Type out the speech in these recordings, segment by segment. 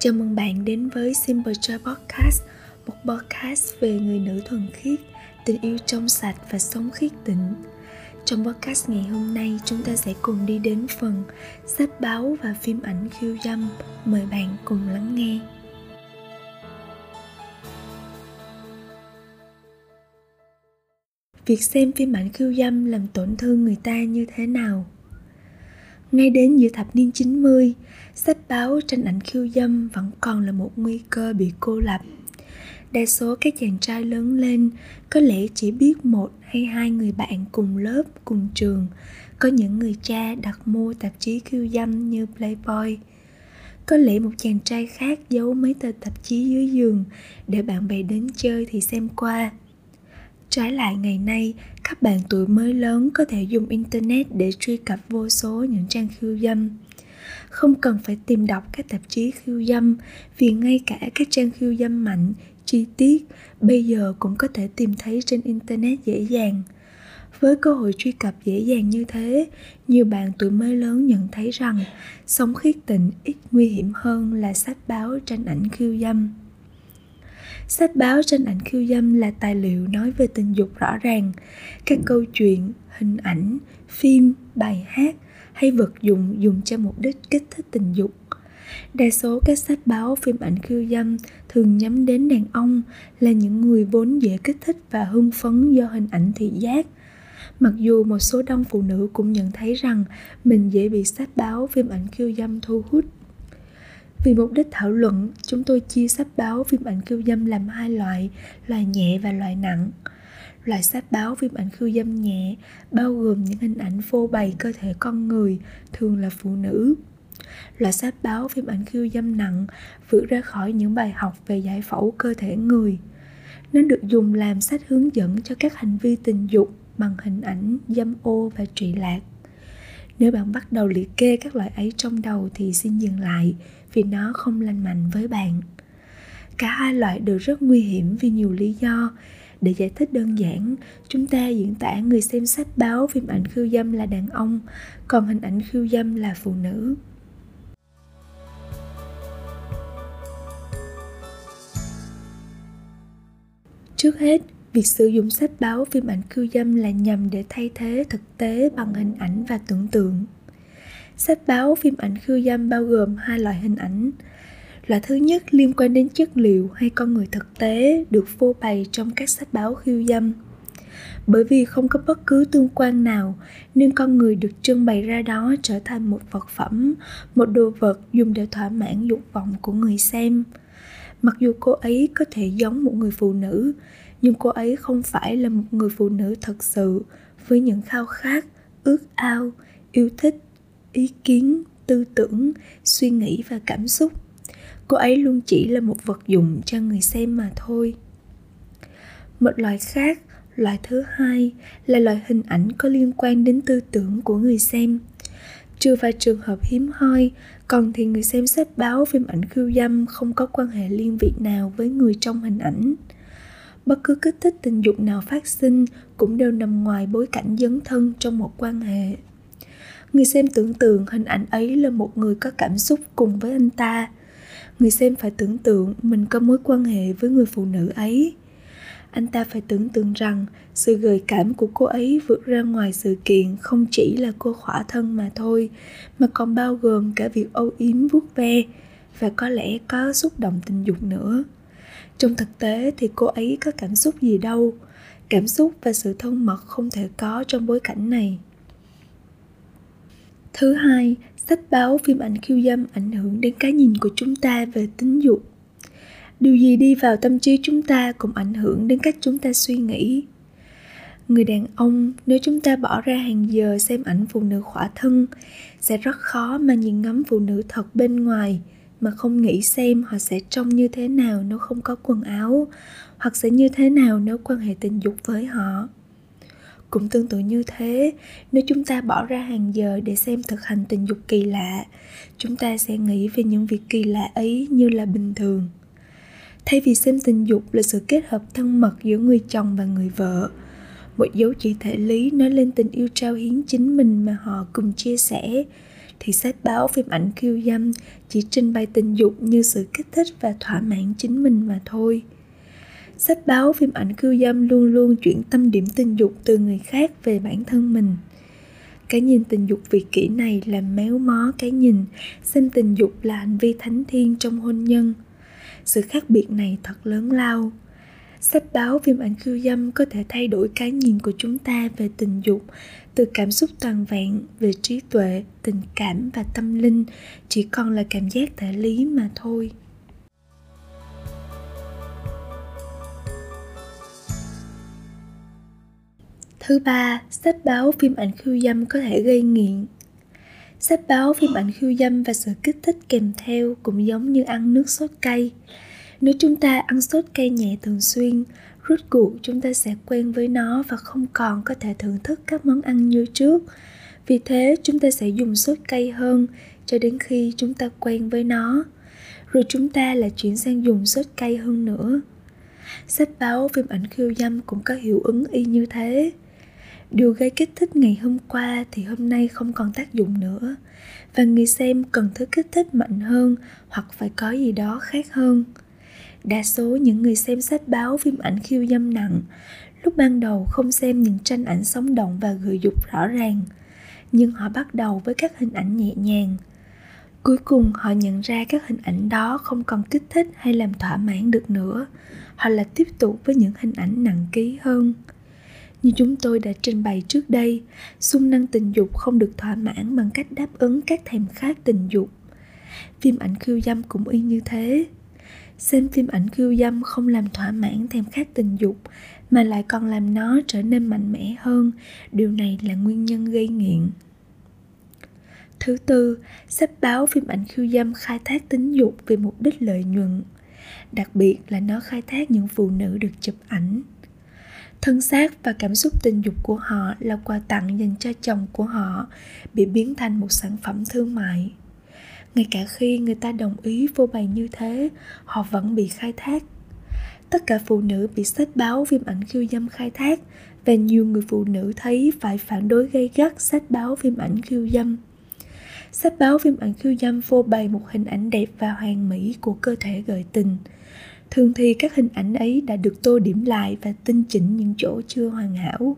Chào mừng bạn đến với Simple Joy Podcast, một podcast về người nữ thuần khiết, tình yêu trong sạch và sống khiết tịnh. Trong podcast ngày hôm nay, chúng ta sẽ cùng đi đến phần sách báo và phim ảnh khiêu dâm. Mời bạn cùng lắng nghe. Việc xem phim ảnh khiêu dâm làm tổn thương người ta như thế nào? Ngay đến giữa thập niên 90, sách báo tranh ảnh khiêu dâm vẫn còn là một nguy cơ bị cô lập. Đa số các chàng trai lớn lên có lẽ chỉ biết một hay hai người bạn cùng lớp, cùng trường. Có những người cha đặt mua tạp chí khiêu dâm như Playboy. Có lẽ một chàng trai khác giấu mấy tờ tạp chí dưới giường để bạn bè đến chơi thì xem qua. Trái lại ngày nay, các bạn tuổi mới lớn có thể dùng internet để truy cập vô số những trang khiêu dâm. Không cần phải tìm đọc các tạp chí khiêu dâm, vì ngay cả các trang khiêu dâm mạnh, chi tiết, bây giờ cũng có thể tìm thấy trên internet dễ dàng. Với cơ hội truy cập dễ dàng như thế, nhiều bạn tuổi mới lớn nhận thấy rằng sống khiết tịnh ít nguy hiểm hơn là sách báo tranh ảnh khiêu dâm sách báo tranh ảnh khiêu dâm là tài liệu nói về tình dục rõ ràng. Các câu chuyện, hình ảnh, phim, bài hát hay vật dụng dùng cho mục đích kích thích tình dục. Đa số các sách báo phim ảnh khiêu dâm thường nhắm đến đàn ông, là những người vốn dễ kích thích và hưng phấn do hình ảnh thị giác. Mặc dù một số đông phụ nữ cũng nhận thấy rằng mình dễ bị sách báo phim ảnh khiêu dâm thu hút vì mục đích thảo luận, chúng tôi chia sách báo phim ảnh khiêu dâm làm hai loại loại nhẹ và loại nặng. Loại sách báo phim ảnh khiêu dâm nhẹ bao gồm những hình ảnh phô bày cơ thể con người, thường là phụ nữ. Loại sách báo phim ảnh khiêu dâm nặng vượt ra khỏi những bài học về giải phẫu cơ thể người nó được dùng làm sách hướng dẫn cho các hành vi tình dục bằng hình ảnh, dâm ô và trụy lạc. Nếu bạn bắt đầu liệt kê các loại ấy trong đầu thì xin dừng lại vì nó không lành mạnh với bạn. Cả hai loại đều rất nguy hiểm vì nhiều lý do. Để giải thích đơn giản, chúng ta diễn tả người xem sách báo phim ảnh khiêu dâm là đàn ông, còn hình ảnh khiêu dâm là phụ nữ. Trước hết, việc sử dụng sách báo phim ảnh khiêu dâm là nhằm để thay thế thực tế bằng hình ảnh và tưởng tượng sách báo phim ảnh khiêu dâm bao gồm hai loại hình ảnh Loại thứ nhất liên quan đến chất liệu hay con người thực tế được phô bày trong các sách báo khiêu dâm. Bởi vì không có bất cứ tương quan nào nên con người được trưng bày ra đó trở thành một vật phẩm, một đồ vật dùng để thỏa mãn dục vọng của người xem. Mặc dù cô ấy có thể giống một người phụ nữ, nhưng cô ấy không phải là một người phụ nữ thật sự với những khao khát, ước ao, yêu thích, ý kiến, tư tưởng, suy nghĩ và cảm xúc. Cô ấy luôn chỉ là một vật dụng cho người xem mà thôi. Một loại khác loại thứ hai là loại hình ảnh có liên quan đến tư tưởng của người xem. Trừ vài trường hợp hiếm hoi còn thì người xem sách báo phim ảnh khiêu dâm không có quan hệ liên vị nào với người trong hình ảnh. Bất cứ kích thích tình dục nào phát sinh cũng đều nằm ngoài bối cảnh dấn thân trong một quan hệ người xem tưởng tượng hình ảnh ấy là một người có cảm xúc cùng với anh ta. Người xem phải tưởng tượng mình có mối quan hệ với người phụ nữ ấy. Anh ta phải tưởng tượng rằng sự gợi cảm của cô ấy vượt ra ngoài sự kiện không chỉ là cô khỏa thân mà thôi, mà còn bao gồm cả việc âu yếm vuốt ve và có lẽ có xúc động tình dục nữa. Trong thực tế thì cô ấy có cảm xúc gì đâu. Cảm xúc và sự thân mật không thể có trong bối cảnh này thứ hai, sách báo phim ảnh khiêu dâm ảnh hưởng đến cái nhìn của chúng ta về tính dục. Điều gì đi vào tâm trí chúng ta cũng ảnh hưởng đến cách chúng ta suy nghĩ. Người đàn ông, nếu chúng ta bỏ ra hàng giờ xem ảnh phụ nữ khỏa thân, sẽ rất khó mà nhìn ngắm phụ nữ thật bên ngoài, mà không nghĩ xem họ sẽ trông như thế nào nếu không có quần áo, hoặc sẽ như thế nào nếu quan hệ tình dục với họ cũng tương tự như thế. Nếu chúng ta bỏ ra hàng giờ để xem thực hành tình dục kỳ lạ, chúng ta sẽ nghĩ về những việc kỳ lạ ấy như là bình thường. Thay vì xem tình dục là sự kết hợp thân mật giữa người chồng và người vợ, một dấu chỉ thể lý nói lên tình yêu trao hiến chính mình mà họ cùng chia sẻ, thì sách báo phim ảnh khiêu dâm chỉ trình bày tình dục như sự kích thích và thỏa mãn chính mình mà thôi sách báo, phim ảnh khiêu dâm luôn luôn chuyển tâm điểm tình dục từ người khác về bản thân mình. Cái nhìn tình dục vị kỷ này làm méo mó cái nhìn, xem tình dục là hành vi thánh thiên trong hôn nhân. Sự khác biệt này thật lớn lao. Sách báo, phim ảnh khiêu dâm có thể thay đổi cái nhìn của chúng ta về tình dục, từ cảm xúc toàn vẹn, về trí tuệ, tình cảm và tâm linh, chỉ còn là cảm giác thể lý mà thôi. Thứ ba, sách báo phim ảnh khiêu dâm có thể gây nghiện. Sách báo phim ảnh khiêu dâm và sự kích thích kèm theo cũng giống như ăn nước sốt cay. Nếu chúng ta ăn sốt cay nhẹ thường xuyên, rốt cuộc chúng ta sẽ quen với nó và không còn có thể thưởng thức các món ăn như trước. Vì thế chúng ta sẽ dùng sốt cay hơn cho đến khi chúng ta quen với nó. Rồi chúng ta lại chuyển sang dùng sốt cay hơn nữa. Sách báo phim ảnh khiêu dâm cũng có hiệu ứng y như thế điều gây kích thích ngày hôm qua thì hôm nay không còn tác dụng nữa. Và người xem cần thứ kích thích mạnh hơn hoặc phải có gì đó khác hơn. Đa số những người xem sách báo phim ảnh khiêu dâm nặng, lúc ban đầu không xem những tranh ảnh sống động và gợi dục rõ ràng. Nhưng họ bắt đầu với các hình ảnh nhẹ nhàng. Cuối cùng họ nhận ra các hình ảnh đó không còn kích thích hay làm thỏa mãn được nữa. Họ lại tiếp tục với những hình ảnh nặng ký hơn như chúng tôi đã trình bày trước đây, xung năng tình dục không được thỏa mãn bằng cách đáp ứng các thèm khát tình dục. Phim ảnh khiêu dâm cũng y như thế. Xem phim ảnh khiêu dâm không làm thỏa mãn thèm khát tình dục, mà lại còn làm nó trở nên mạnh mẽ hơn, điều này là nguyên nhân gây nghiện. Thứ tư sách báo phim ảnh khiêu dâm khai thác tính dục vì mục đích lợi nhuận. Đặc biệt là nó khai thác những phụ nữ được chụp ảnh thân xác và cảm xúc tình dục của họ là quà tặng dành cho chồng của họ bị biến thành một sản phẩm thương mại. Ngay cả khi người ta đồng ý vô bày như thế, họ vẫn bị khai thác. Tất cả phụ nữ bị sách báo phim ảnh khiêu dâm khai thác và nhiều người phụ nữ thấy phải phản đối gay gắt sách báo phim ảnh khiêu dâm. Sách báo phim ảnh khiêu dâm phô bày một hình ảnh đẹp và hoàn mỹ của cơ thể gợi tình thường thì các hình ảnh ấy đã được tô điểm lại và tinh chỉnh những chỗ chưa hoàn hảo.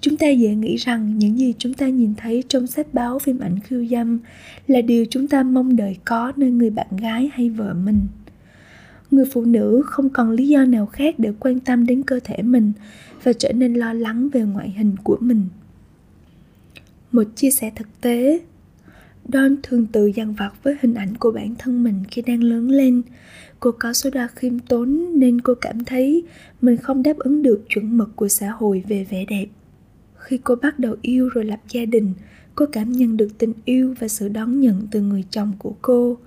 Chúng ta dễ nghĩ rằng những gì chúng ta nhìn thấy trong sách báo phim ảnh khiêu dâm là điều chúng ta mong đợi có nơi người bạn gái hay vợ mình. Người phụ nữ không còn lý do nào khác để quan tâm đến cơ thể mình và trở nên lo lắng về ngoại hình của mình. Một chia sẻ thực tế Don thường tự dằn vặt với hình ảnh của bản thân mình khi đang lớn lên. Cô có số đo khiêm tốn nên cô cảm thấy mình không đáp ứng được chuẩn mực của xã hội về vẻ đẹp. Khi cô bắt đầu yêu rồi lập gia đình, cô cảm nhận được tình yêu và sự đón nhận từ người chồng của cô.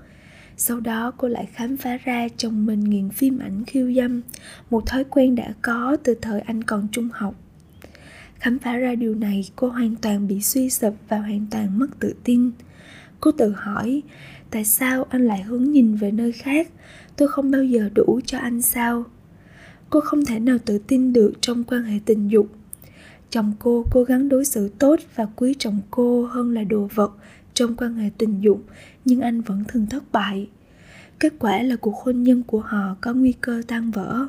Sau đó, cô lại khám phá ra chồng mình nghiện phim ảnh khiêu dâm, một thói quen đã có từ thời anh còn trung học khám phá ra điều này, cô hoàn toàn bị suy sụp và hoàn toàn mất tự tin. Cô tự hỏi, tại sao anh lại hướng nhìn về nơi khác? Tôi không bao giờ đủ cho anh sao? Cô không thể nào tự tin được trong quan hệ tình dục. Chồng cô cố gắng đối xử tốt và quý trọng cô hơn là đồ vật trong quan hệ tình dục, nhưng anh vẫn thường thất bại. Kết quả là cuộc hôn nhân của họ có nguy cơ tan vỡ.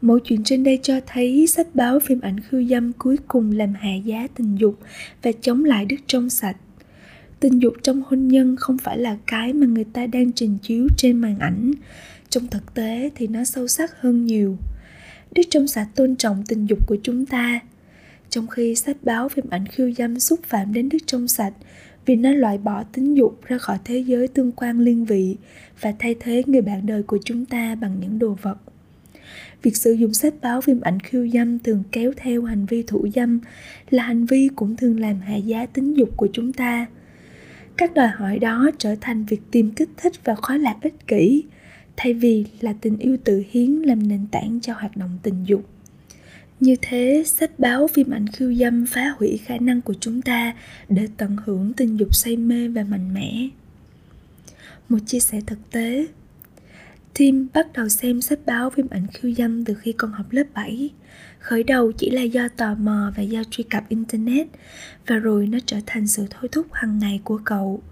Mẫu chuyện trên đây cho thấy sách báo phim ảnh khiêu dâm cuối cùng làm hạ giá tình dục và chống lại đức trong sạch. Tình dục trong hôn nhân không phải là cái mà người ta đang trình chiếu trên màn ảnh. Trong thực tế thì nó sâu sắc hơn nhiều. Đức trong sạch tôn trọng tình dục của chúng ta. Trong khi sách báo phim ảnh khiêu dâm xúc phạm đến đức trong sạch vì nó loại bỏ tính dục ra khỏi thế giới tương quan liên vị và thay thế người bạn đời của chúng ta bằng những đồ vật việc sử dụng sách báo phim ảnh khiêu dâm thường kéo theo hành vi thủ dâm, là hành vi cũng thường làm hạ giá tính dục của chúng ta. Các đòi hỏi đó trở thành việc tìm kích thích và khóa lạc ích kỷ, thay vì là tình yêu tự hiến làm nền tảng cho hoạt động tình dục. Như thế, sách báo phim ảnh khiêu dâm phá hủy khả năng của chúng ta để tận hưởng tình dục say mê và mạnh mẽ. Một chia sẻ thực tế Tim bắt đầu xem sách báo phim ảnh khiêu dâm từ khi còn học lớp 7. Khởi đầu chỉ là do tò mò và do truy cập Internet, và rồi nó trở thành sự thôi thúc hàng ngày của cậu.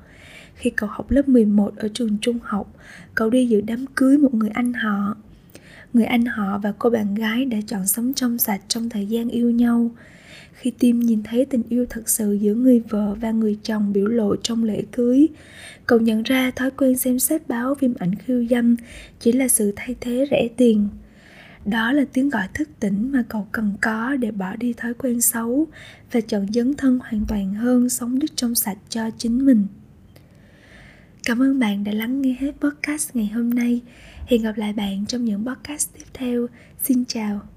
Khi cậu học lớp 11 ở trường trung học, cậu đi dự đám cưới một người anh họ. Người anh họ và cô bạn gái đã chọn sống trong sạch trong thời gian yêu nhau. Khi Tim nhìn thấy tình yêu thật sự giữa người vợ và người chồng biểu lộ trong lễ cưới, cậu nhận ra thói quen xem xét báo phim ảnh khiêu dâm chỉ là sự thay thế rẻ tiền. Đó là tiếng gọi thức tỉnh mà cậu cần có để bỏ đi thói quen xấu và chọn dấn thân hoàn toàn hơn sống đức trong sạch cho chính mình. Cảm ơn bạn đã lắng nghe hết podcast ngày hôm nay. Hẹn gặp lại bạn trong những podcast tiếp theo. Xin chào.